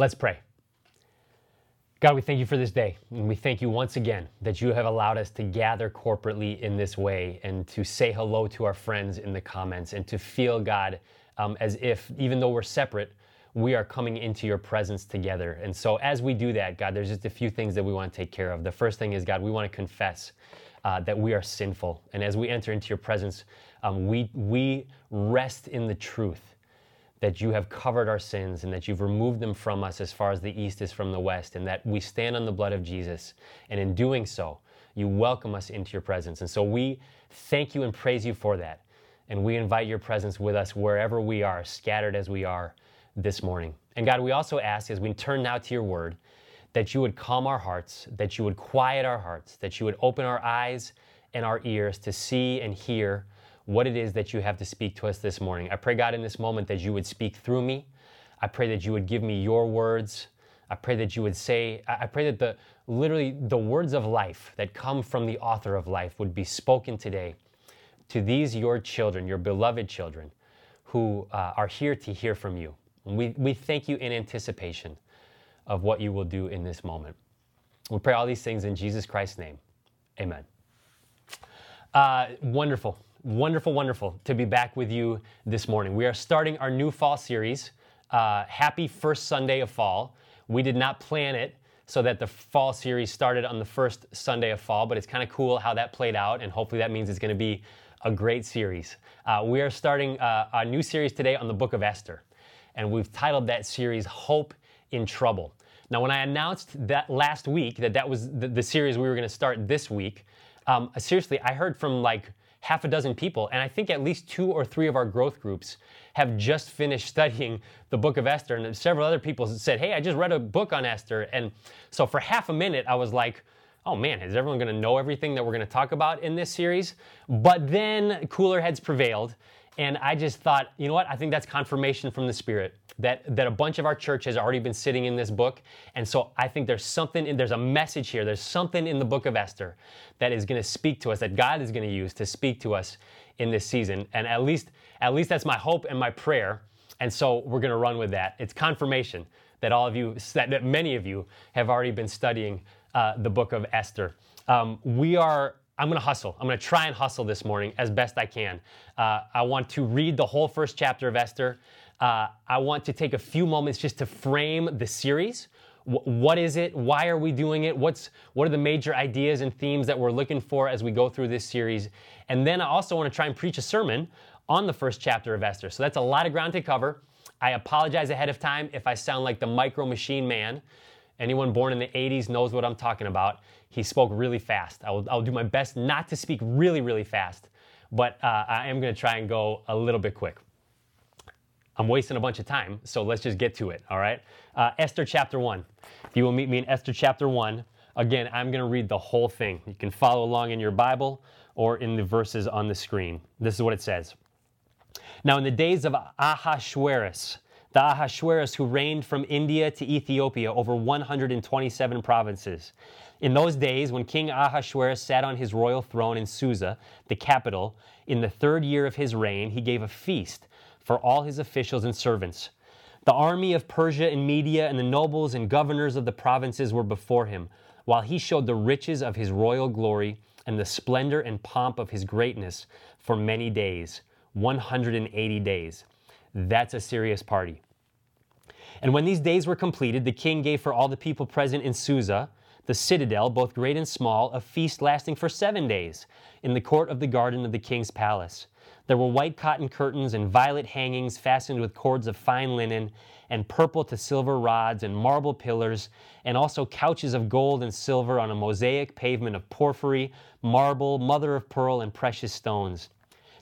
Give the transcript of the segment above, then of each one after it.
Let's pray. God, we thank you for this day. And we thank you once again that you have allowed us to gather corporately in this way and to say hello to our friends in the comments and to feel, God, um, as if even though we're separate, we are coming into your presence together. And so as we do that, God, there's just a few things that we want to take care of. The first thing is, God, we want to confess uh, that we are sinful. And as we enter into your presence, um, we, we rest in the truth that you have covered our sins and that you've removed them from us as far as the east is from the west, and that we stand on the blood of Jesus. And in doing so, you welcome us into your presence. And so we thank you and praise you for that. And we invite your presence with us wherever we are, scattered as we are this morning. And God, we also ask as we turn now to your word, that you would calm our hearts, that you would quiet our hearts, that you would open our eyes and our ears to see and hear what it is that you have to speak to us this morning. I pray, God, in this moment that you would speak through me. I pray that you would give me your words. I pray that you would say, I pray that the literally the words of life that come from the author of life would be spoken today to these your children, your beloved children, who uh, are here to hear from you. And we, we thank you in anticipation of what you will do in this moment. We pray all these things in Jesus Christ's name. Amen. Uh, wonderful. Wonderful, wonderful to be back with you this morning. We are starting our new fall series. Uh, happy first Sunday of fall. We did not plan it so that the fall series started on the first Sunday of fall, but it's kind of cool how that played out, and hopefully that means it's going to be a great series. Uh, we are starting uh, a new series today on the book of Esther, and we've titled that series Hope in Trouble. Now, when I announced that last week that that was the, the series we were going to start this week, um, seriously, I heard from like half a dozen people. And I think at least two or three of our growth groups have just finished studying the book of Esther. And several other people said, Hey, I just read a book on Esther. And so for half a minute, I was like, Oh man, is everyone going to know everything that we're going to talk about in this series? But then cooler heads prevailed. And I just thought, you know what? I think that's confirmation from the Spirit that, that a bunch of our church has already been sitting in this book. And so I think there's something, in, there's a message here, there's something in the book of Esther that is going to speak to us, that God is going to use to speak to us in this season. And at least, at least that's my hope and my prayer. And so we're going to run with that. It's confirmation that all of you, that many of you have already been studying uh, the book of Esther. Um, we are I'm going to hustle. I'm going to try and hustle this morning as best I can. Uh, I want to read the whole first chapter of Esther. Uh, I want to take a few moments just to frame the series. W- what is it? Why are we doing it? What's what are the major ideas and themes that we're looking for as we go through this series? And then I also want to try and preach a sermon on the first chapter of Esther. So that's a lot of ground to cover. I apologize ahead of time if I sound like the micro machine man. Anyone born in the 80s knows what I'm talking about. He spoke really fast. I will, I'll do my best not to speak really, really fast, but uh, I am going to try and go a little bit quick. I'm wasting a bunch of time, so let's just get to it, all right? Uh, Esther chapter 1. If you will meet me in Esther chapter 1, again, I'm going to read the whole thing. You can follow along in your Bible or in the verses on the screen. This is what it says. Now, in the days of Ahasuerus, the Ahasuerus who reigned from India to Ethiopia over 127 provinces. In those days, when King Ahasuerus sat on his royal throne in Susa, the capital, in the third year of his reign, he gave a feast for all his officials and servants. The army of Persia and Media and the nobles and governors of the provinces were before him, while he showed the riches of his royal glory and the splendor and pomp of his greatness for many days 180 days. That's a serious party. And when these days were completed, the king gave for all the people present in Susa, the citadel, both great and small, a feast lasting for seven days in the court of the garden of the king's palace. There were white cotton curtains and violet hangings fastened with cords of fine linen, and purple to silver rods and marble pillars, and also couches of gold and silver on a mosaic pavement of porphyry, marble, mother of pearl, and precious stones.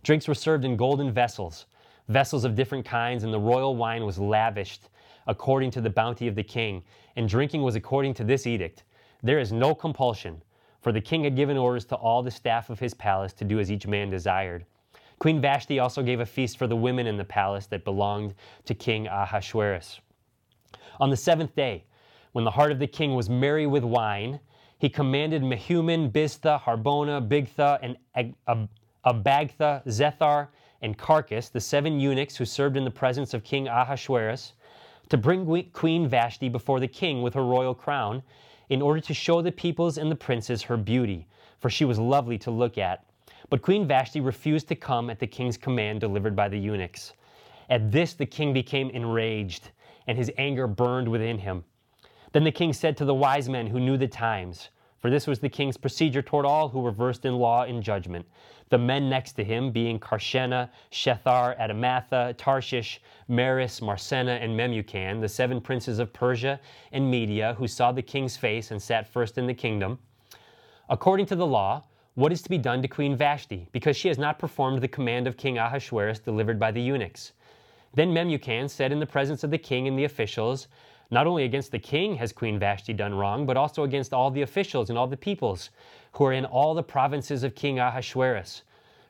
Drinks were served in golden vessels vessels of different kinds, and the royal wine was lavished according to the bounty of the king, and drinking was according to this edict. There is no compulsion, for the king had given orders to all the staff of his palace to do as each man desired. Queen Vashti also gave a feast for the women in the palace that belonged to King Ahasuerus. On the seventh day, when the heart of the king was merry with wine, he commanded Mehuman, Biztha, Harbona, Bigtha, and Abagtha, Zethar, and Carkas, the seven eunuchs who served in the presence of King Ahasuerus, to bring Queen Vashti before the king with her royal crown, in order to show the peoples and the princes her beauty, for she was lovely to look at. But Queen Vashti refused to come at the king's command delivered by the eunuchs. At this the king became enraged, and his anger burned within him. Then the king said to the wise men who knew the times, for this was the king's procedure toward all who were versed in law and judgment. The men next to him being Carshena, Shethar, Admatha, Tarshish, Meres, Marsena, and Memucan, the seven princes of Persia and Media, who saw the king's face and sat first in the kingdom. According to the law, what is to be done to Queen Vashti, because she has not performed the command of King Ahasuerus delivered by the eunuchs? Then Memucan said in the presence of the king and the officials, not only against the king has Queen Vashti done wrong, but also against all the officials and all the peoples who are in all the provinces of King Ahasuerus.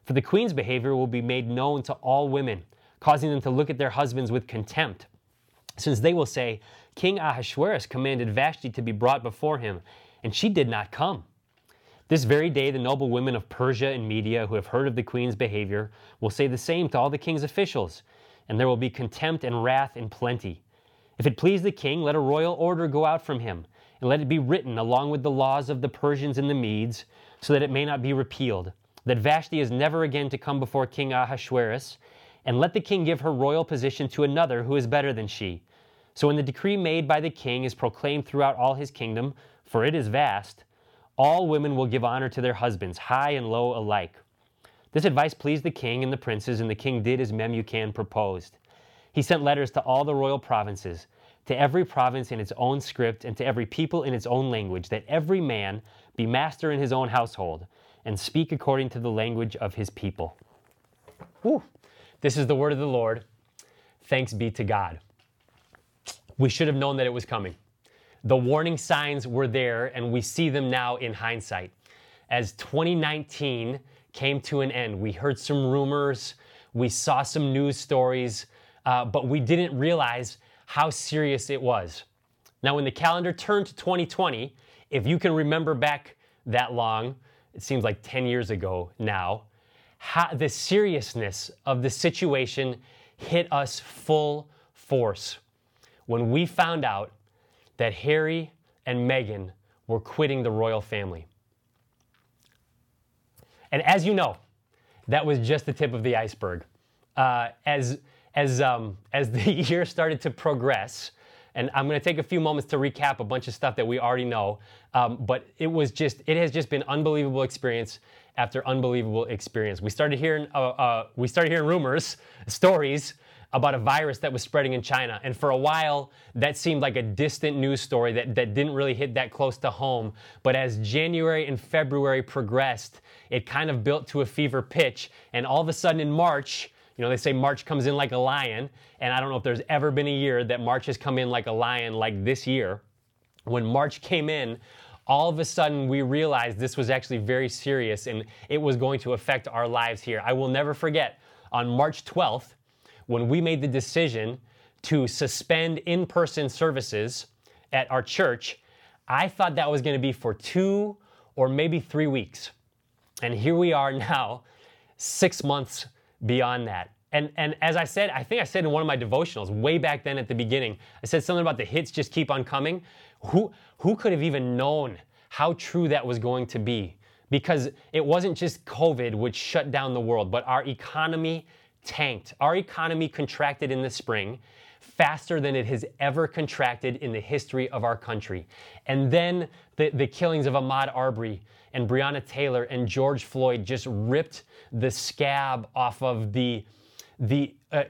For the queen's behavior will be made known to all women, causing them to look at their husbands with contempt. Since they will say, King Ahasuerus commanded Vashti to be brought before him, and she did not come. This very day, the noble women of Persia and Media who have heard of the queen's behavior will say the same to all the king's officials, and there will be contempt and wrath in plenty. If it please the king, let a royal order go out from him, and let it be written along with the laws of the Persians and the Medes, so that it may not be repealed, that Vashti is never again to come before King Ahasuerus, and let the king give her royal position to another who is better than she. So when the decree made by the king is proclaimed throughout all his kingdom, for it is vast, all women will give honor to their husbands, high and low alike. This advice pleased the king and the princes, and the king did as Memucan proposed. He sent letters to all the royal provinces, to every province in its own script, and to every people in its own language, that every man be master in his own household, and speak according to the language of his people. Whew. This is the word of the Lord. Thanks be to God. We should have known that it was coming. The warning signs were there, and we see them now in hindsight. As 2019 came to an end, we heard some rumors, we saw some news stories uh, but we didn't realize how serious it was. Now, when the calendar turned to 2020, if you can remember back that long, it seems like 10 years ago now, how, the seriousness of the situation hit us full force when we found out that Harry and Meghan were quitting the royal family. And as you know, that was just the tip of the iceberg. Uh, as as, um, as the year started to progress, and I'm going to take a few moments to recap a bunch of stuff that we already know. Um, but it was just, it has just been unbelievable experience after unbelievable experience. We started hearing, uh, uh, we started hearing rumors, stories about a virus that was spreading in China. And for a while, that seemed like a distant news story that, that didn't really hit that close to home. But as January and February progressed, it kind of built to a fever pitch. And all of a sudden in March, you know, they say March comes in like a lion, and I don't know if there's ever been a year that March has come in like a lion like this year. When March came in, all of a sudden we realized this was actually very serious and it was going to affect our lives here. I will never forget on March 12th when we made the decision to suspend in person services at our church. I thought that was going to be for two or maybe three weeks. And here we are now, six months beyond that. And, and as I said, I think I said in one of my devotionals way back then at the beginning, I said something about the hits just keep on coming. Who, who could have even known how true that was going to be? Because it wasn't just COVID which shut down the world, but our economy tanked. Our economy contracted in the spring faster than it has ever contracted in the history of our country. And then the, the killings of Ahmaud Arbery and Breonna Taylor and George Floyd just ripped the scab off of the, the uh,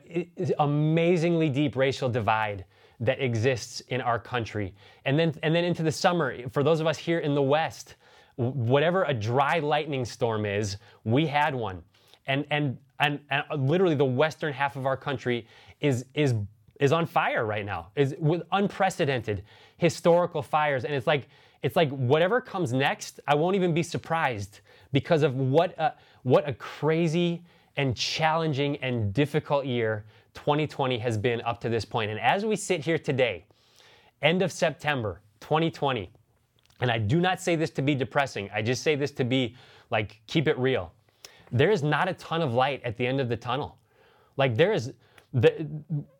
amazingly deep racial divide that exists in our country. And then, and then into the summer, for those of us here in the West, whatever a dry lightning storm is, we had one. And, and, and, and uh, literally the western half of our country is, is, is on fire right now, is with unprecedented historical fires. And it's like, it's like whatever comes next, I won't even be surprised because of what a, what a crazy and challenging and difficult year 2020 has been up to this point. And as we sit here today, end of September 2020, and I do not say this to be depressing, I just say this to be like, keep it real. There is not a ton of light at the end of the tunnel. Like, there is, the,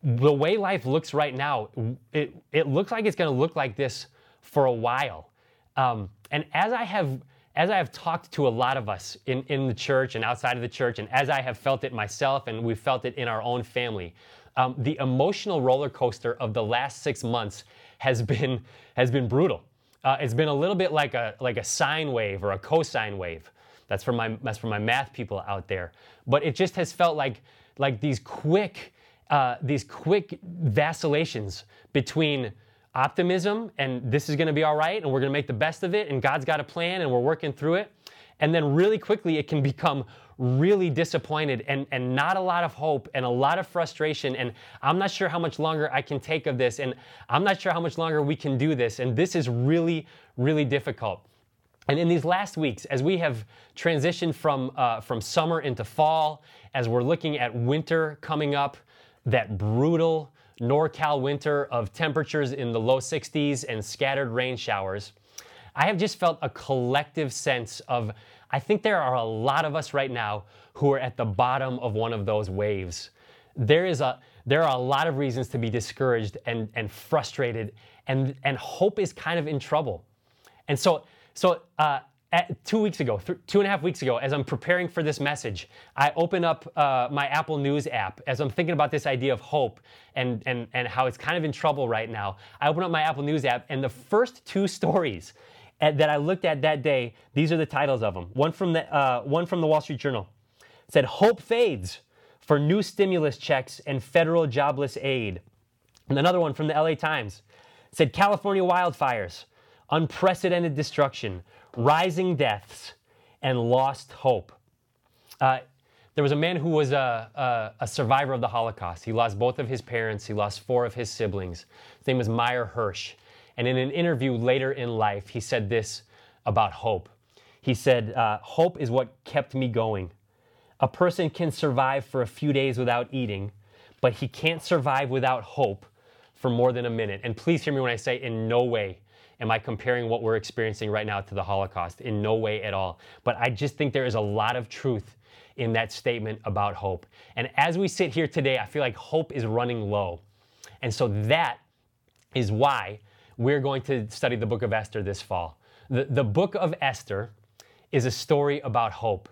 the way life looks right now, it, it looks like it's going to look like this for a while. Um, and as I have as I have talked to a lot of us in, in the church and outside of the church, and as I have felt it myself, and we've felt it in our own family, um, the emotional roller coaster of the last six months has been has been brutal. Uh, it's been a little bit like a like a sine wave or a cosine wave. That's for my that's for my math people out there. But it just has felt like like these quick uh, these quick vacillations between optimism and this is going to be all right and we're going to make the best of it and God's got a plan and we're working through it. And then really quickly it can become really disappointed and, and not a lot of hope and a lot of frustration. And I'm not sure how much longer I can take of this. And I'm not sure how much longer we can do this. And this is really, really difficult. And in these last weeks, as we have transitioned from, uh, from summer into fall, as we're looking at winter coming up, that brutal NorCal winter of temperatures in the low 60s and scattered rain showers, I have just felt a collective sense of I think there are a lot of us right now who are at the bottom of one of those waves. There is a there are a lot of reasons to be discouraged and, and frustrated, and, and hope is kind of in trouble. And so, so uh, at, two weeks ago, th- two and a half weeks ago, as I'm preparing for this message, I open up uh, my Apple News app as I'm thinking about this idea of hope and, and, and how it's kind of in trouble right now. I open up my Apple News app, and the first two stories that I looked at that day, these are the titles of them. One from the, uh, one from the Wall Street Journal said, Hope fades for new stimulus checks and federal jobless aid. And another one from the LA Times said, California wildfires, unprecedented destruction, rising deaths, and lost hope. Uh, there was a man who was a, a, a, survivor of the Holocaust. He lost both of his parents, he lost four of his siblings. His name was Meyer Hirsch. And in an interview later in life, he said this about hope. He said, uh, Hope is what kept me going. A person can survive for a few days without eating, but he can't survive without hope for more than a minute. And please hear me when I say, in no way am I comparing what we're experiencing right now to the Holocaust. In no way at all. But I just think there is a lot of truth in that statement about hope. And as we sit here today, I feel like hope is running low. And so that is why we're going to study the book of Esther this fall. The, the book of Esther is a story about hope.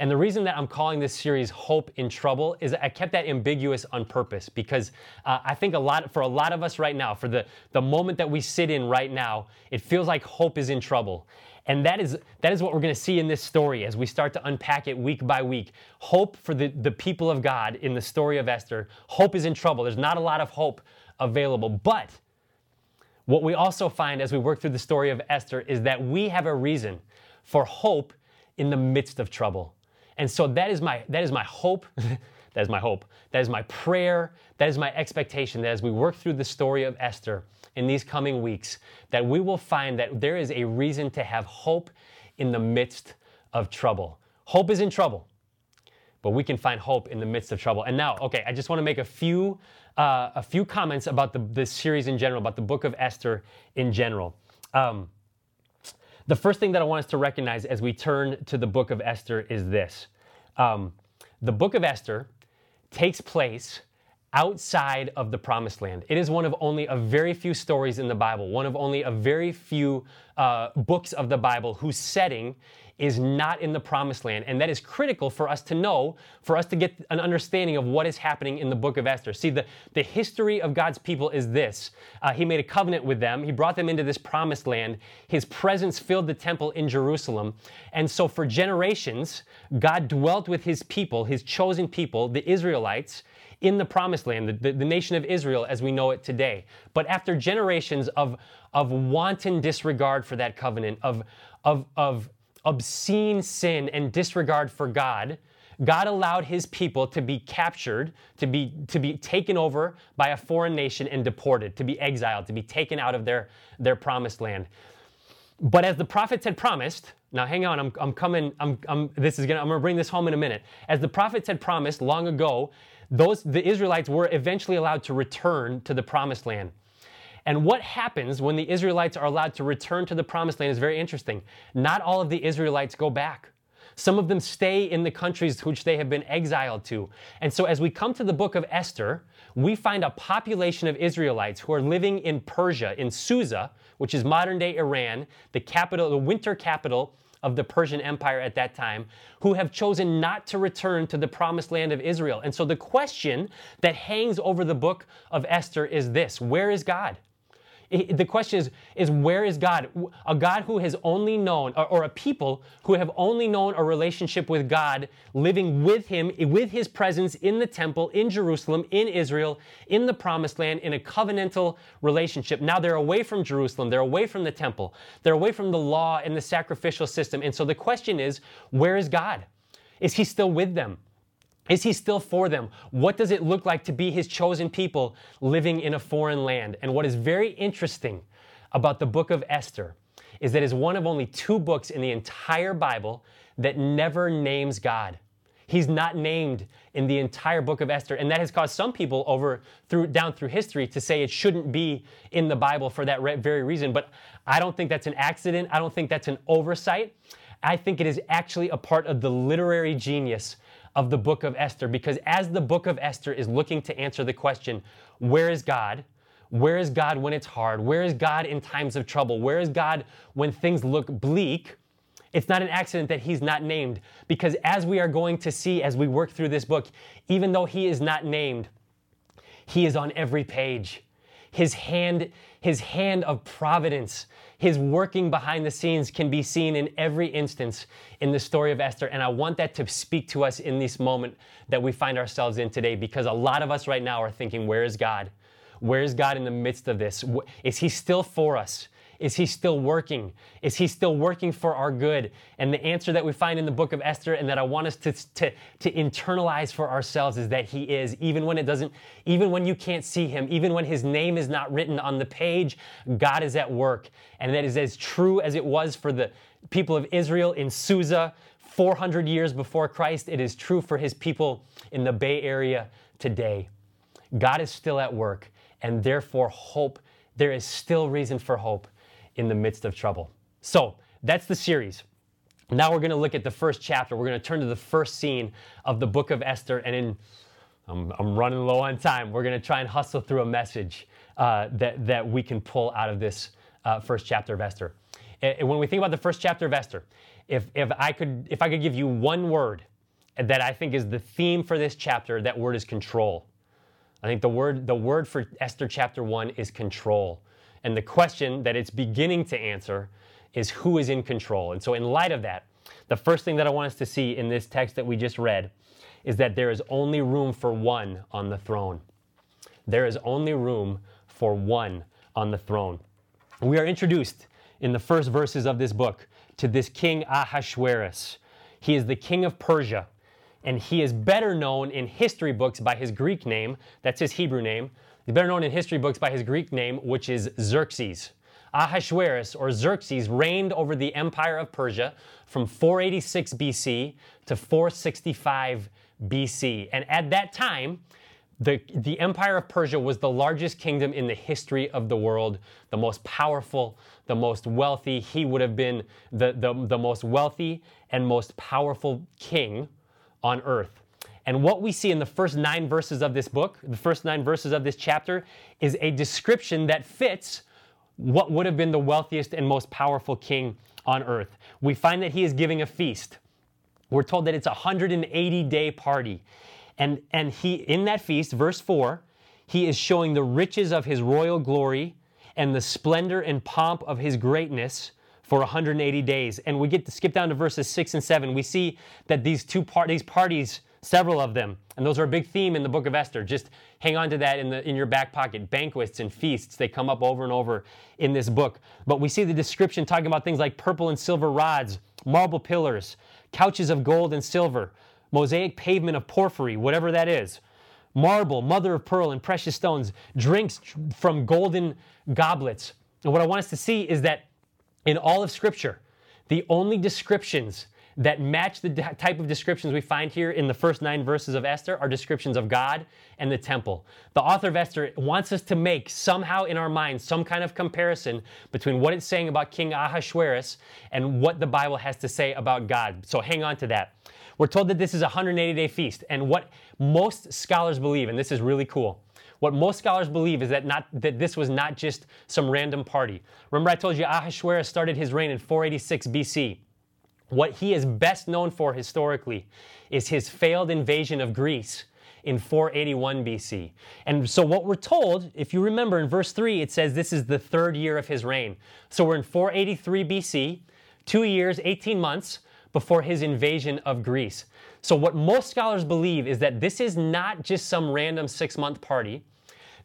And the reason that I'm calling this series Hope in Trouble is I kept that ambiguous on purpose because uh, I think a lot, for a lot of us right now, for the, the moment that we sit in right now, it feels like hope is in trouble. And that is, that is what we're going to see in this story as we start to unpack it week by week. Hope for the, the people of God in the story of Esther. Hope is in trouble. There's not a lot of hope available. But what we also find as we work through the story of Esther is that we have a reason for hope in the midst of trouble. And so that is my that is my hope. that is my hope. That is my prayer. That is my expectation that as we work through the story of Esther in these coming weeks, that we will find that there is a reason to have hope in the midst of trouble. Hope is in trouble, but we can find hope in the midst of trouble. And now, okay, I just want to make a few uh, a few comments about the, series in general, about the book of Esther in general. Um, the first thing that I want us to recognize as we turn to the book of Esther is this. Um, the book of Esther takes place outside of the promised land. It is one of only a very few stories in the Bible, one of only a very few uh, books of the Bible whose setting is not in the promised land. And that is critical for us to know, for us to get an understanding of what is happening in the book of Esther. See, the, the history of God's people is this uh, He made a covenant with them, He brought them into this promised land. His presence filled the temple in Jerusalem. And so for generations, God dwelt with His people, His chosen people, the Israelites in the promised land, the, the, the, nation of Israel as we know it today. But after generations of, of wanton disregard for that covenant, of, of, of obscene sin and disregard for God, God allowed his people to be captured, to be, to be taken over by a foreign nation and deported, to be exiled, to be taken out of their, their promised land. But as the prophets had promised, now hang on, I'm, I'm coming, I'm, I'm, this is gonna, I'm gonna bring this home in a minute. As the prophets had promised long ago, those, the Israelites were eventually allowed to return to the promised land. And what happens when the Israelites are allowed to return to the promised land is very interesting. Not all of the Israelites go back. Some of them stay in the countries which they have been exiled to. And so, as we come to the book of Esther, we find a population of Israelites who are living in Persia, in Susa, which is modern day Iran, the capital, the winter capital of the Persian Empire at that time, who have chosen not to return to the promised land of Israel. And so the question that hangs over the book of Esther is this Where is God? The question is, is where is God? A God who has only known, or, or, a people who have only known a relationship with God, living with Him, with His presence in the temple, in Jerusalem, in Israel, in the promised land, in a covenantal relationship. Now they're away from Jerusalem, they're away from the temple, they're away from the law and the sacrificial system. And so the question is, where is God? Is He still with them? Is he still for them? What does it look like to be his chosen people living in a foreign land? And what is very interesting about the book of Esther is that it's one of only two books in the entire Bible that never names God. He's not named in the entire book of Esther, and that has caused some people over through down through history to say it shouldn't be in the Bible for that very reason. But I don't think that's an accident. I don't think that's an oversight. I think it is actually a part of the literary genius of the book of Esther because as the book of Esther is looking to answer the question, where is God? Where is God when it's hard? Where is God in times of trouble? Where is God when things look bleak? It's not an accident that he's not named because as we are going to see as we work through this book, even though he is not named, he is on every page. His hand, his hand of providence, his working behind the scenes can be seen in every instance in the story of Esther. And I want that to speak to us in this moment that we find ourselves in today because a lot of us right now are thinking, where is God? Where is God in the midst of this? Is he still for us? Is he still working? Is he still working for our good? And the answer that we find in the book of Esther and that I want us to, to, to internalize for ourselves is that he is, even when it doesn't, even when you can't see him, even when his name is not written on the page, God is at work. And that is as true as it was for the people of Israel in Susa 400 years before Christ. It is true for his people in the Bay Area today. God is still at work, and therefore, hope, there is still reason for hope in the midst of trouble. So that's the series. Now we're going to look at the first chapter. We're going to turn to the first scene of the book of Esther. And in, I'm, I'm running low on time. We're going to try and hustle through a message uh, that, that we can pull out of this uh, first chapter of Esther. And when we think about the first chapter of Esther, if, if, I could, if I could give you one word that I think is the theme for this chapter, that word is control. I think the word, the word for Esther chapter 1 is control. And the question that it's beginning to answer is who is in control. And so, in light of that, the first thing that I want us to see in this text that we just read is that there is only room for one on the throne. There is only room for one on the throne. We are introduced in the first verses of this book to this king Ahasuerus. He is the king of Persia, and he is better known in history books by his Greek name, that's his Hebrew name, He's better known in history books by his Greek name, which is Xerxes. Ahasuerus, or Xerxes, reigned over the empire of Persia from 486 BC to 465 BC. And at that time, the, the empire of Persia was the largest kingdom in the history of the world, the most powerful, the most wealthy. He would have been the, the, the most wealthy and most powerful king on earth. And what we see in the first nine verses of this book, the first nine verses of this chapter, is a description that fits what would have been the wealthiest and most powerful king on earth. We find that he is giving a feast. We're told that it's a 180 day party. And, and he, in that feast, verse 4, he is showing the riches of his royal glory and the splendor and pomp of his greatness for 180 days. And we get to skip down to verses 6 and 7. We see that these two par- these parties several of them. And those are a big theme in the book of Esther. Just hang on to that in, the, in your back pocket. Banquets and feasts, they come up over and over in this book. But we see the description talking about things like purple and silver rods, marble pillars, couches of gold and silver, mosaic pavement of porphyry, whatever that is, marble, mother of pearl, and precious stones, drinks from golden goblets. And what I want us to see is that in all of Scripture, the only descriptions that match the type of descriptions we find here in the first nine verses of Esther are descriptions of God and the temple. The author of Esther wants us to make somehow in our minds some kind of comparison between what it's saying about King Ahasuerus and what the Bible has to say about God. So hang on to that. We're told that this is a 180 day feast, and what most scholars believe, and this is really cool, what most scholars believe is that, not, that this was not just some random party. Remember, I told you Ahasuerus started his reign in 486 BC. What he is best known for historically is his failed invasion of Greece in 481 BC. And so, what we're told, if you remember in verse 3, it says this is the third year of his reign. So, we're in 483 BC, two years, 18 months before his invasion of Greece. So, what most scholars believe is that this is not just some random six month party.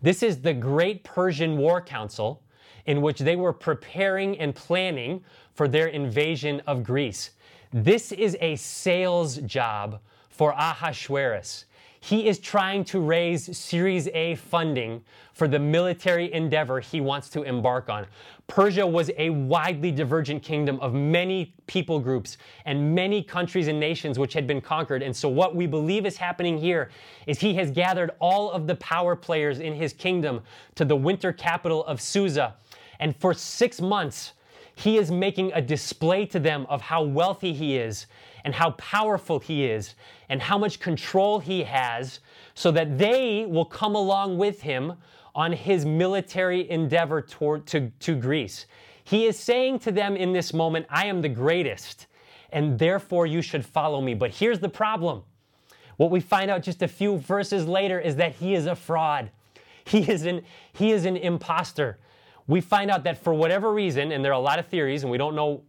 This is the Great Persian War Council in which they were preparing and planning for their invasion of Greece. This is a sales job for Ahasuerus. He is trying to raise Series A funding for the military endeavor he wants to embark on. Persia was a widely divergent kingdom of many people groups and many countries and nations which had been conquered. And so, what we believe is happening here is he has gathered all of the power players in his kingdom to the winter capital of Susa. And for six months, he is making a display to them of how wealthy he is and how powerful he is and how much control he has so that they will come along with him on his military endeavor toward, to, to Greece. He is saying to them in this moment, I am the greatest, and therefore you should follow me. But here's the problem. What we find out just a few verses later is that he is a fraud. He is an, he is an impostor we find out that for whatever reason, and there are a lot of theories, and we don't know,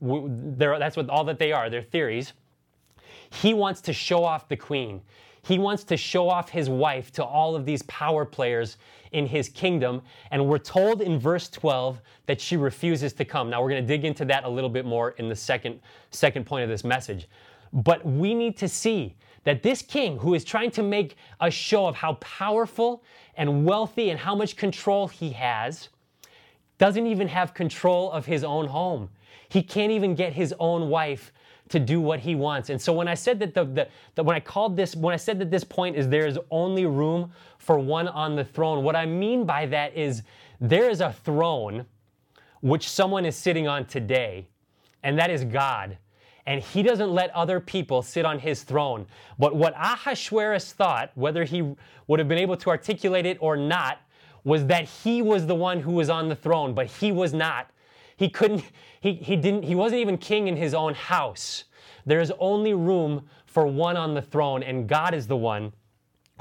that's what all that they are, they're theories. He wants to show off the queen. He wants to show off his wife to all of these power players in his kingdom. And we're told in verse 12 that she refuses to come. Now, we're going to dig into that a little bit more in the second, second point of this message. But we need to see that this king, who is trying to make a show of how powerful and wealthy and how much control he has, doesn't even have control of his own home. He can't even get his own wife to do what he wants. And so when I said that the, the, the, when I called this when I said that this point is there is only room for one on the throne, what I mean by that is there is a throne which someone is sitting on today, and that is God. And he doesn't let other people sit on his throne. But what Ahasuerus thought, whether he would have been able to articulate it or not, was that he was the one who was on the throne, but he was not. He couldn't, he, he didn't, he wasn't even king in his own house. There is only room for one on the throne, and God is the one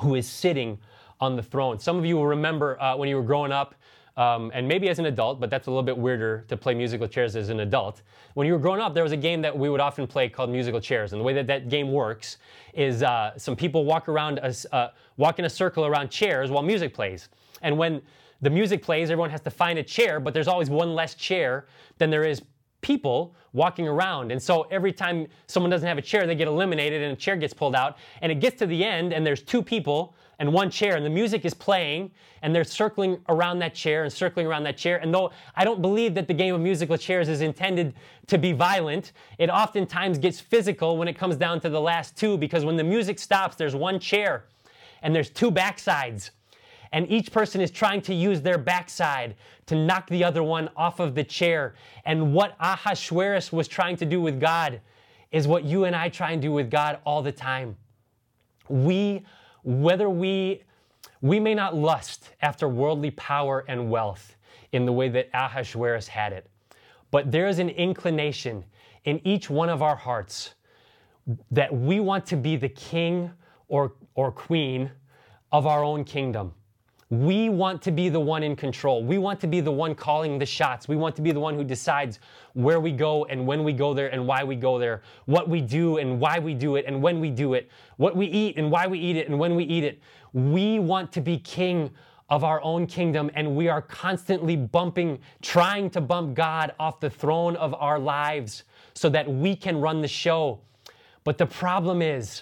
who is sitting on the throne. Some of you will remember uh, when you were growing up, um, and maybe as an adult, but that's a little bit weirder to play musical chairs as an adult. When you were growing up, there was a game that we would often play called musical chairs, and the way that that game works is uh, some people walk around, a, uh, walk in a circle around chairs while music plays. And when the music plays, everyone has to find a chair, but there's always one less chair than there is people walking around. And so every time someone doesn't have a chair, they get eliminated and a chair gets pulled out. And it gets to the end, and there's two people and one chair, and the music is playing, and they're circling around that chair and circling around that chair. And though I don't believe that the game of musical chairs is intended to be violent, it oftentimes gets physical when it comes down to the last two, because when the music stops, there's one chair and there's two backsides and each person is trying to use their backside to knock the other one off of the chair. And what Ahasuerus was trying to do with God is what you and I try and do with God all the time. We, whether we, we may not lust after worldly power and wealth in the way that Ahasuerus had it, but there is an inclination in each one of our hearts that we want to be the king or, or queen of our own kingdom. We want to be the one in control. We want to be the one calling the shots. We want to be the one who decides where we go and when we go there and why we go there, what we do and why we do it and when we do it, what we eat and why we eat it and when we eat it. We want to be king of our own kingdom and we are constantly bumping, trying to bump God off the throne of our lives so that we can run the show. But the problem is,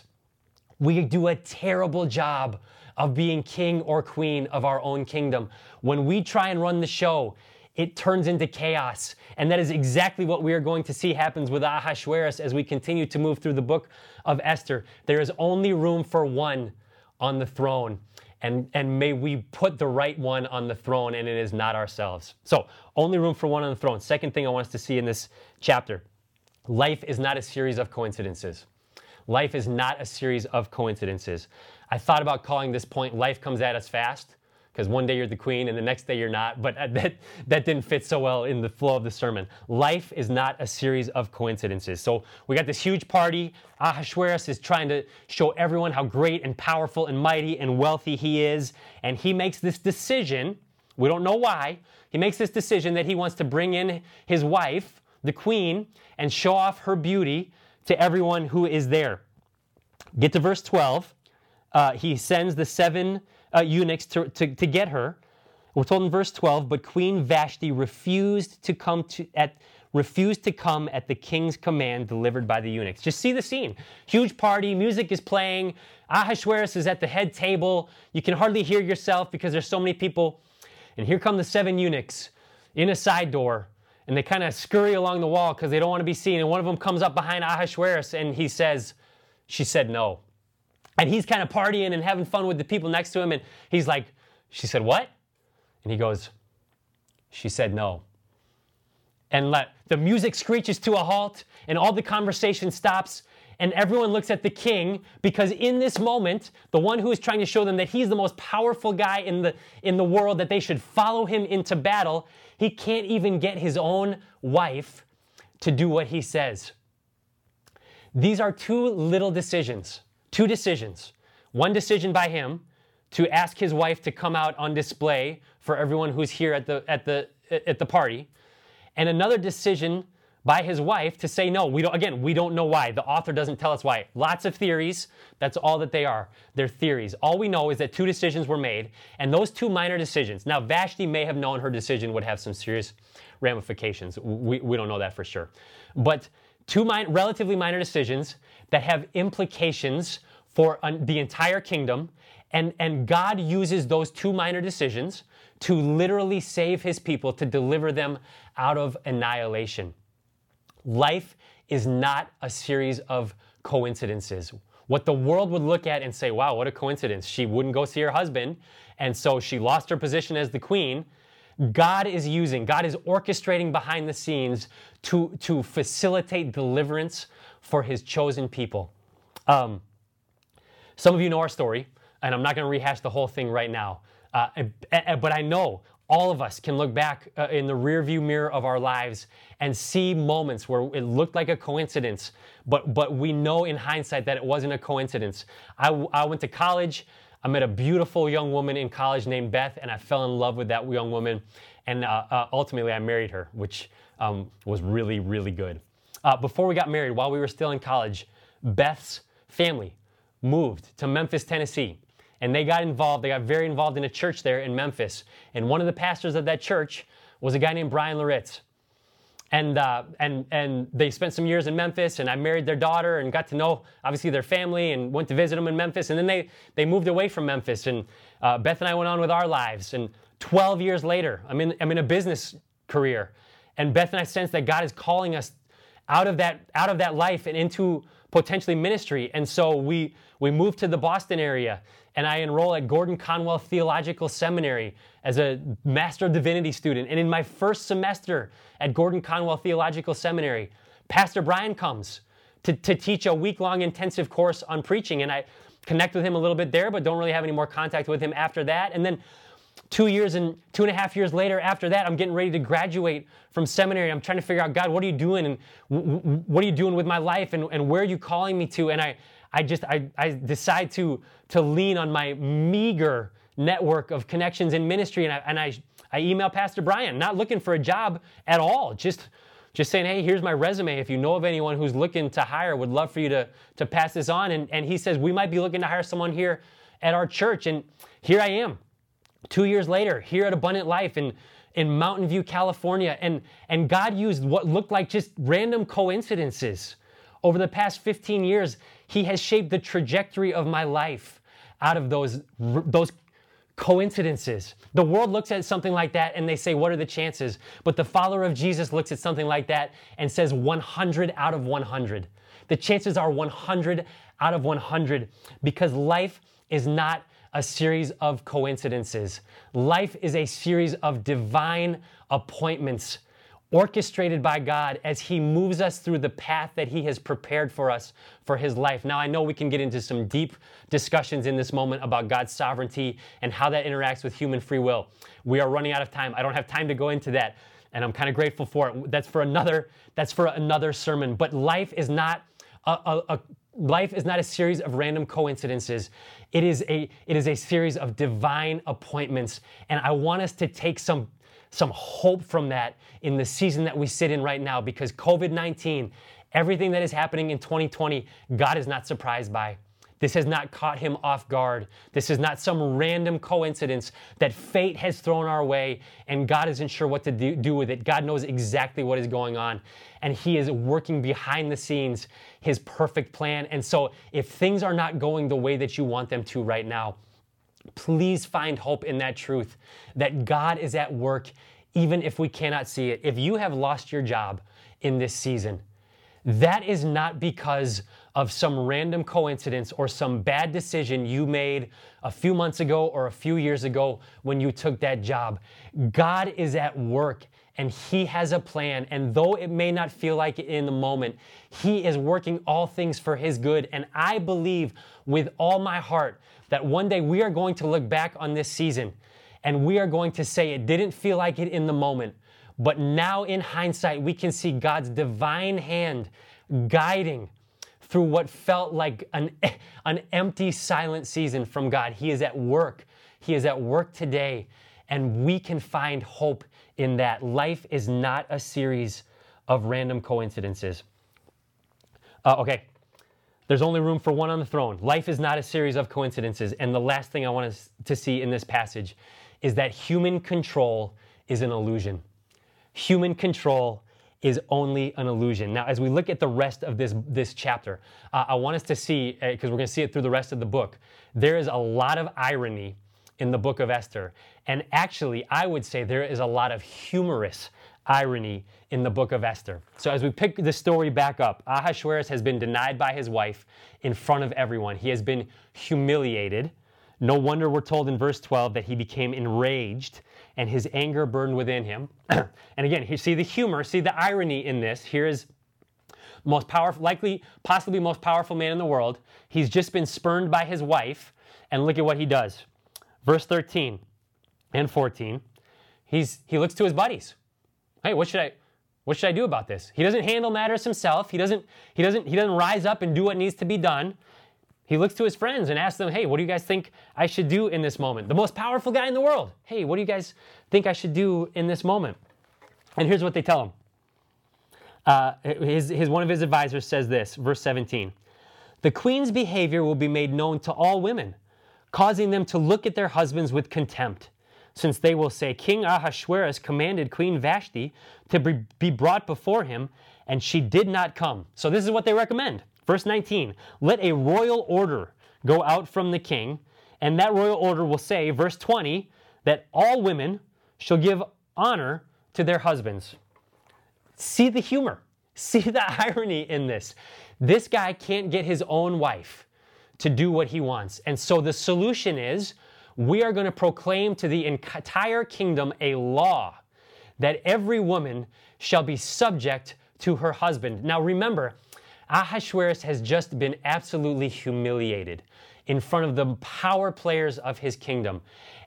we do a terrible job of being king or queen of our own kingdom. When we try and run the show, it turns into chaos. And that is exactly what we are going to see happens with Ahasuerus as we continue to move through the book of Esther. There is only room for one on the throne. And, and may we put the right one on the throne, and it is not ourselves. So, only room for one on the throne. Second thing I want us to see in this chapter life is not a series of coincidences. Life is not a series of coincidences. I thought about calling this point Life Comes at Us Fast because one day you're the queen and the next day you're not. But that, that didn't fit so well in the flow of the sermon. Life is not a series of coincidences. So we got this huge party. Ahasuerus is trying to show everyone how great and powerful and mighty and wealthy he is. And he makes this decision. We don't know why. He makes this decision that he wants to bring in his wife, the queen, and show off her beauty to everyone who is there. Get to verse 12. Uh, he sends the seven uh, eunuchs to, to, to get her. We're told in verse 12, but Queen Vashti refused to come to at refused to come at the king's command delivered by the eunuchs. Just see the scene. Huge party, music is playing. Ahasuerus is at the head table. You can hardly hear yourself because there's so many people. And here come the seven eunuchs in a side door. And they kind of scurry along the wall because they don't want to be seen. And one of them comes up behind Ahasuerus and he says, She said no. And he's kind of partying and having fun with the people next to him. And he's like, She said, What? And he goes, She said no. And let, the music screeches to a halt, and all the conversation stops, and everyone looks at the king because in this moment, the one who is trying to show them that he's the most powerful guy in the, in the world, that they should follow him into battle, he can't even get his own wife to do what he says. These are two little decisions Two decisions. One decision by him to ask his wife to come out on display for everyone who's here at the, at the, at the party. And another decision by his wife to say no. We don't, again, we don't know why. The author doesn't tell us why. Lots of theories. That's all that they are. They're theories. All we know is that two decisions were made, and those two minor decisions. Now, Vashti may have known her decision would have some serious ramifications. We, we don't know that for sure. But two relatively minor decisions that have implications for un- the entire kingdom. And, and God uses those two minor decisions to literally save his people, to deliver them out of annihilation. Life is not a series of coincidences. What the world would look at and say, wow, what a coincidence. She wouldn't go see her husband, and so she lost her position as the queen. God is using, God is orchestrating behind the scenes to, to facilitate deliverance for his chosen people. Um, some of you know our story, and I'm not going to rehash the whole thing right now. Uh, but I know all of us can look back uh, in the rearview mirror of our lives and see moments where it looked like a coincidence, but, but we know in hindsight that it wasn't a coincidence. I, I went to college. I met a beautiful young woman in college named Beth, and I fell in love with that young woman. And uh, uh ultimately, I married her, which um, was really, really good. Uh, before we got married, while we were still in college, Beth's family moved to Memphis, Tennessee. And they got involved, they got very involved in a church there in Memphis. And one of the pastors of that church was a guy named Brian Loritts. And, uh, and, and they spent some years in Memphis, and I married their daughter and got to know, obviously, their family and went to visit them in Memphis. And then they, they moved away from Memphis, and uh, Beth and I went on with our lives. And 12 years later, I'm in, I'm in a business career. And Beth and I sense that God is calling us out of that, out of that life and into potentially ministry. And so we, we moved to the Boston area and I enroll at Gordon Conwell Theological Seminary as a Master of Divinity student. And in my first semester at Gordon Conwell Theological Seminary, Pastor Brian comes to, to teach a week long intensive course on preaching. And I connect with him a little bit there, but don't really have any more contact with him after that. And then two years and two and a half years later after that i'm getting ready to graduate from seminary. I'm trying to figure out god what are you doing? And what are you doing with my life? And, and where are you calling me to? And i i just i, I decide to to lean on my meager network of connections in ministry. And i and i i email pastor brian not looking for a job at all. Just just saying hey here's my resume. If you know of anyone who's looking to hire would love for you to to pass this on. And and he says we might be looking to hire someone here at our church. And here i am Two years later, here at Abundant Life in, in Mountain View, California, and, and God used what looked like just random coincidences. Over the past 15 years, He has shaped the trajectory of my life out of those, those coincidences. The world looks at something like that and they say, What are the chances? But the follower of Jesus looks at something like that and says, 100 out of 100. The chances are 100 out of 100 because life is not a series of coincidences. Life is a series of divine appointments orchestrated by God as He moves us through the path that He has prepared for us for His life. Now, I know we can get into some deep discussions in this moment about God's sovereignty and how that interacts with human free will. We are running out of time. I don't have time to go into that, and I'm kind of grateful for it. That's for another. That's for another sermon. But life is not a, a, a life is not a series of random coincidences. It is a it is a series of divine appointments, and I want us to take some some hope from that in the season that we sit in right now because COVID 19, everything that is happening in 2020, God is not surprised by. This has not caught him off guard. This is not some random coincidence that fate has thrown our way and God isn't sure what to do, with it. God knows exactly what is going on and He is working behind the scenes His perfect plan. And so, if things are not going the way that you want them to right now, Please find hope in that truth that God is at work even if we cannot see it. If you have lost your job in this season, that is not because of some random coincidence or some bad decision you made a few months ago or a few years ago when you took that job. God is at work and He has a plan. And though it may not feel like it in the moment, He is working all things for His good. And I believe with all my heart that one day we are going to look back on this season and we are going to say it didn't feel like it in the moment. But now, in hindsight, we can see God's divine hand guiding through what felt like an, an empty, silent season from God. He is at work. He is at work today, and we can find hope in that. Life is not a series of random coincidences. Uh, okay, there's only room for one on the throne. Life is not a series of coincidences. And the last thing I want us to see in this passage is that human control is an illusion. Human control is only an illusion. Now, as we look at the rest of this, this chapter, uh, I want us to see, because uh, we're going to see it through the rest of the book, there is a lot of irony in the book of Esther. And actually, I would say there is a lot of humorous irony in the book of Esther. So, as we pick the story back up, Ahasuerus has been denied by his wife in front of everyone. He has been humiliated. No wonder we're told in verse 12 that he became enraged and his anger burned within him. and again, you see the humor, see the irony in this. Here is most powerful, likely, possibly most powerful man in the world. He's just been spurned by his wife, and look at what he does. Verse 13 and 14. He's, he looks to his buddies. Hey, what should I what should I do about this? He doesn't handle matters himself. He doesn't he doesn't he doesn't rise up and do what needs to be done. He looks to his friends and asks them, "Hey, what do you guys think I should do in this moment?" The most powerful guy in the world. "Hey, what do you guys think I should do in this moment?" And here's what they tell him. Uh, his, his, one of his advisors says this, verse 17 The queen's behavior will be made known to all women, causing them to look at their husbands with contempt since they will say, King Ahasuerus commanded Queen Vashti to be brought before him, and she did not come. So this is what they recommend. Verse 19 Let a royal order go out from the king, and that royal order will say, verse 20, that all women shall give honor to their husbands. See the humor, see the irony in this. This guy can't get his own wife to do what he wants. And so the solution is we are going to proclaim to the entire kingdom a law that every woman shall be subject to her husband. Now remember, Ahasuerus has just been absolutely humiliated in front of the power players of his kingdom.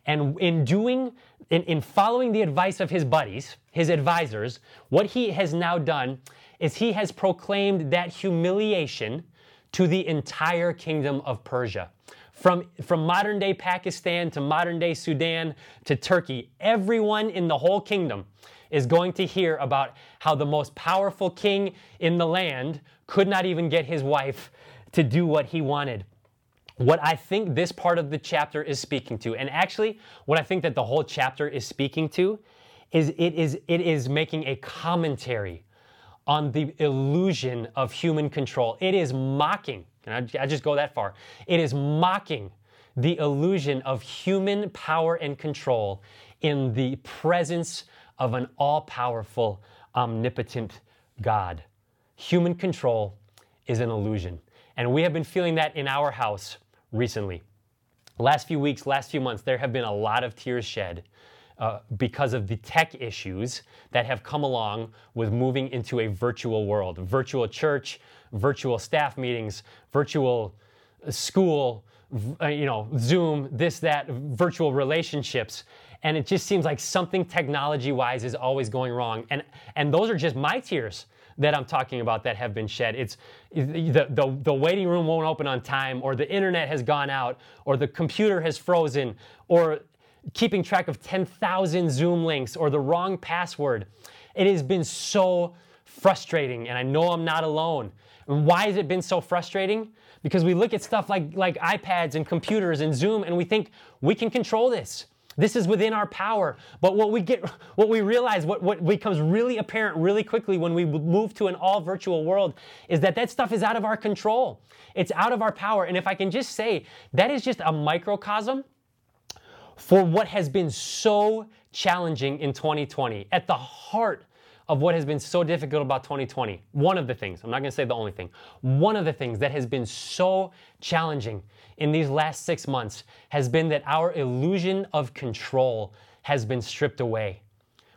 And in doing, in, in following the advice of his buddies, his advisors, what he has now done is he has proclaimed that humiliation to the entire kingdom of Persia. From, from modern day Pakistan to modern day Sudan to Turkey, everyone in the whole kingdom is going to hear about how the most powerful king in the land could not even get his wife to do what he wanted. What I think this part of the chapter is speaking to, and actually what I think that the whole chapter is speaking to, is it is it is making a commentary on the illusion of human control. It is mocking and I, I just go that far. It is mocking the illusion of human power and control in the presence of an all powerful, omnipotent God. Human control is an illusion. And we have been feeling that in our house recently. Last few weeks, last few months, there have been a lot of tears shed uh, because of the tech issues that have come along with moving into a virtual world virtual church, virtual staff meetings, virtual uh, school, uh, you know, Zoom, this, that, virtual relationships. And it just seems like something technology wise is always going wrong. And, and those are just my tears that I'm talking about that have been shed. It's the, the, the waiting room won't open on time, or the internet has gone out, or the computer has frozen, or keeping track of 10,000 Zoom links, or the wrong password. It has been so frustrating, and I know I'm not alone. Why has it been so frustrating? Because we look at stuff like, like iPads and computers and Zoom, and we think we can control this. This is within our power. But what we get, what we realize, what, what becomes really apparent really quickly when we move to an all virtual world is that that stuff is out of our control. It's out of our power. And if I can just say, that is just a microcosm for what has been so challenging in 2020. At the heart of what has been so difficult about 2020, one of the things, I'm not going to say the only thing, one of the things that has been so challenging in these last six months has been that our illusion of control has been stripped away.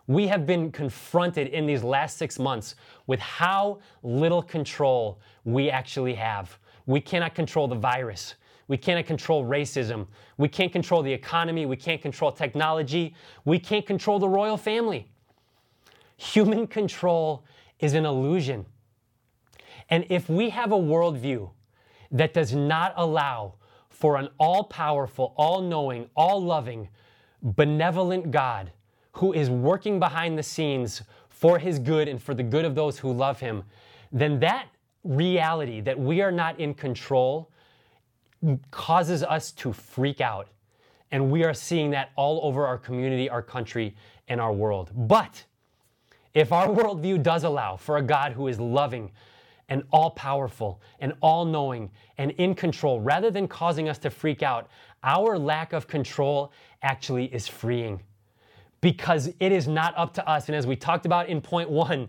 We have been confronted in these last six months with how little control we actually have. We cannot control the virus. We cannot control racism. We can't control the economy. We can't control technology. We can't control the royal family. Human control is an illusion. And if we have a worldview that does not allow for an all powerful, all knowing, all loving, benevolent God who is working behind the scenes for his good and for the good of those who love him, then that reality that we are not in control causes us to freak out. And we are seeing that all over our community, our country, and our world. But if our worldview does allow for a God who is loving, and all powerful and all knowing and in control, rather than causing us to freak out, our lack of control actually is freeing because it is not up to us. And as we talked about in point one,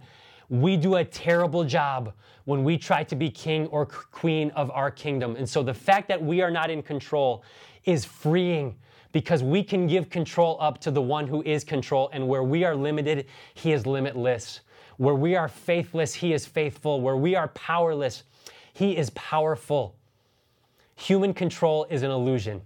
we do a terrible job when we try to be king or queen of our kingdom. And so the fact that we are not in control is freeing because we can give control up to the one who is control. And where we are limited, he is limitless. Where we are faithless, He is faithful. Where we are powerless, He is powerful. Human control is an illusion.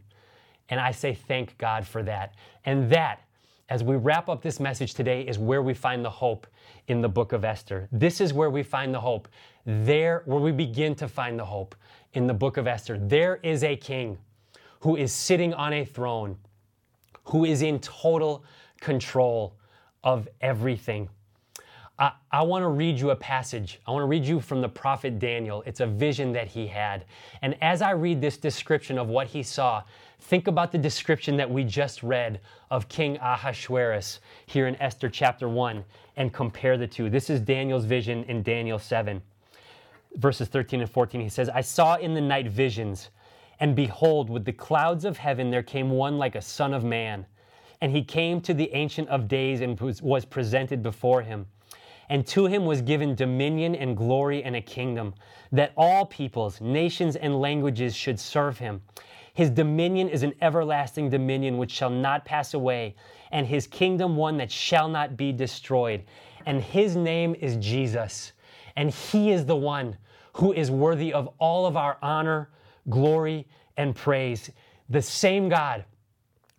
And I say thank God for that. And that, as we wrap up this message today, is where we find the hope in the book of Esther. This is where we find the hope. There, where we begin to find the hope in the book of Esther. There is a king who is sitting on a throne, who is in total control of everything. I, I want to read you a passage. I want to read you from the prophet Daniel. It's a vision that he had. And as I read this description of what he saw, think about the description that we just read of King Ahasuerus here in Esther chapter 1 and compare the two. This is Daniel's vision in Daniel 7, verses 13 and 14. He says, I saw in the night visions, and behold, with the clouds of heaven there came one like a son of man. And he came to the Ancient of Days and was presented before him. And to him was given dominion and glory and a kingdom, that all peoples, nations, and languages should serve him. His dominion is an everlasting dominion which shall not pass away, and his kingdom one that shall not be destroyed. And his name is Jesus, and he is the one who is worthy of all of our honor, glory, and praise. The same God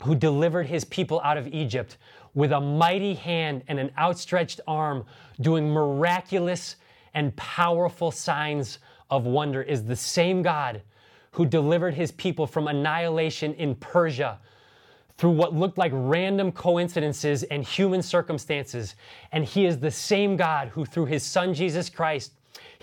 who delivered his people out of Egypt with a mighty hand and an outstretched arm, doing miraculous and powerful signs of wonder, is the same God who delivered his people from annihilation in Persia through what looked like random coincidences and human circumstances. And he is the same God who, through his son Jesus Christ,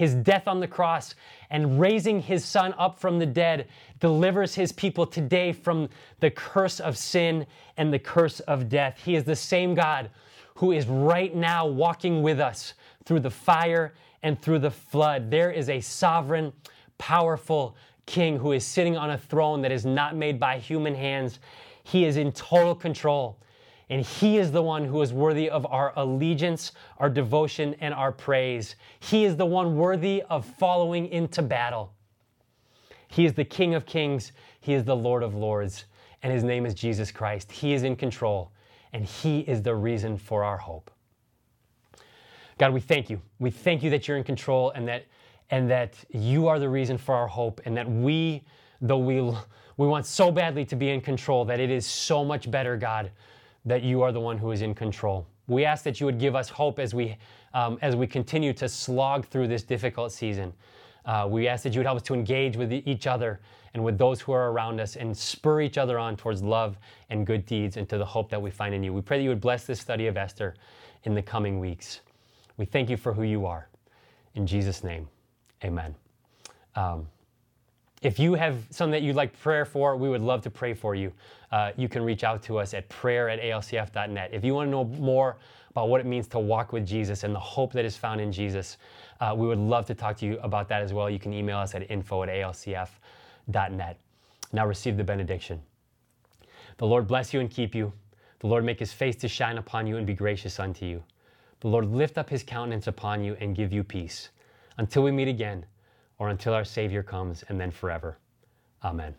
his death on the cross, and raising his son up from the dead, delivers his people today from the curse of sin and the curse of death. He is the same God who is right now walking with us through the fire and through the flood. There is a sovereign, powerful, king who is sitting on a throne that is not made by human hands. He is in total control. And He is the one who is worthy of our allegiance, our devotion, and our praise. He is the one worthy of following into battle. He is the King of kings, He is the Lord of lords, and His name is Jesus Christ. He is in control, and He is the reason for our hope. God, we thank you. We thank you that you're in control and that and that you are the reason for our hope and that we though we we want so badly to be in control that it is so much better, God, that you are the one who is in control. We ask that you would give us hope as we, um, as we continue to slog through this difficult season. Uh, we ask that you would help us to engage with each other and with those who are around us and spur each other on towards love and good deeds and to the hope that we find in you. We pray that you would bless this study of Esther in the coming weeks. We thank you for who you are. In Jesus' name, amen. Um, if you have something that you'd like prayer for, we would love to pray for you. Uh, you can reach out to us at prayer at alcf.net. If you want to know more about what it means to walk with Jesus and the hope that is found in Jesus, uh, we would love to talk to you about that as well. You can email us at info at alcf.net. Now receive the benediction. The Lord bless you and keep you. The Lord make his face to shine upon you and be gracious unto you. The Lord lift up his countenance upon you and give you peace. Until we meet again, or until our Savior comes, and then forever. Amen.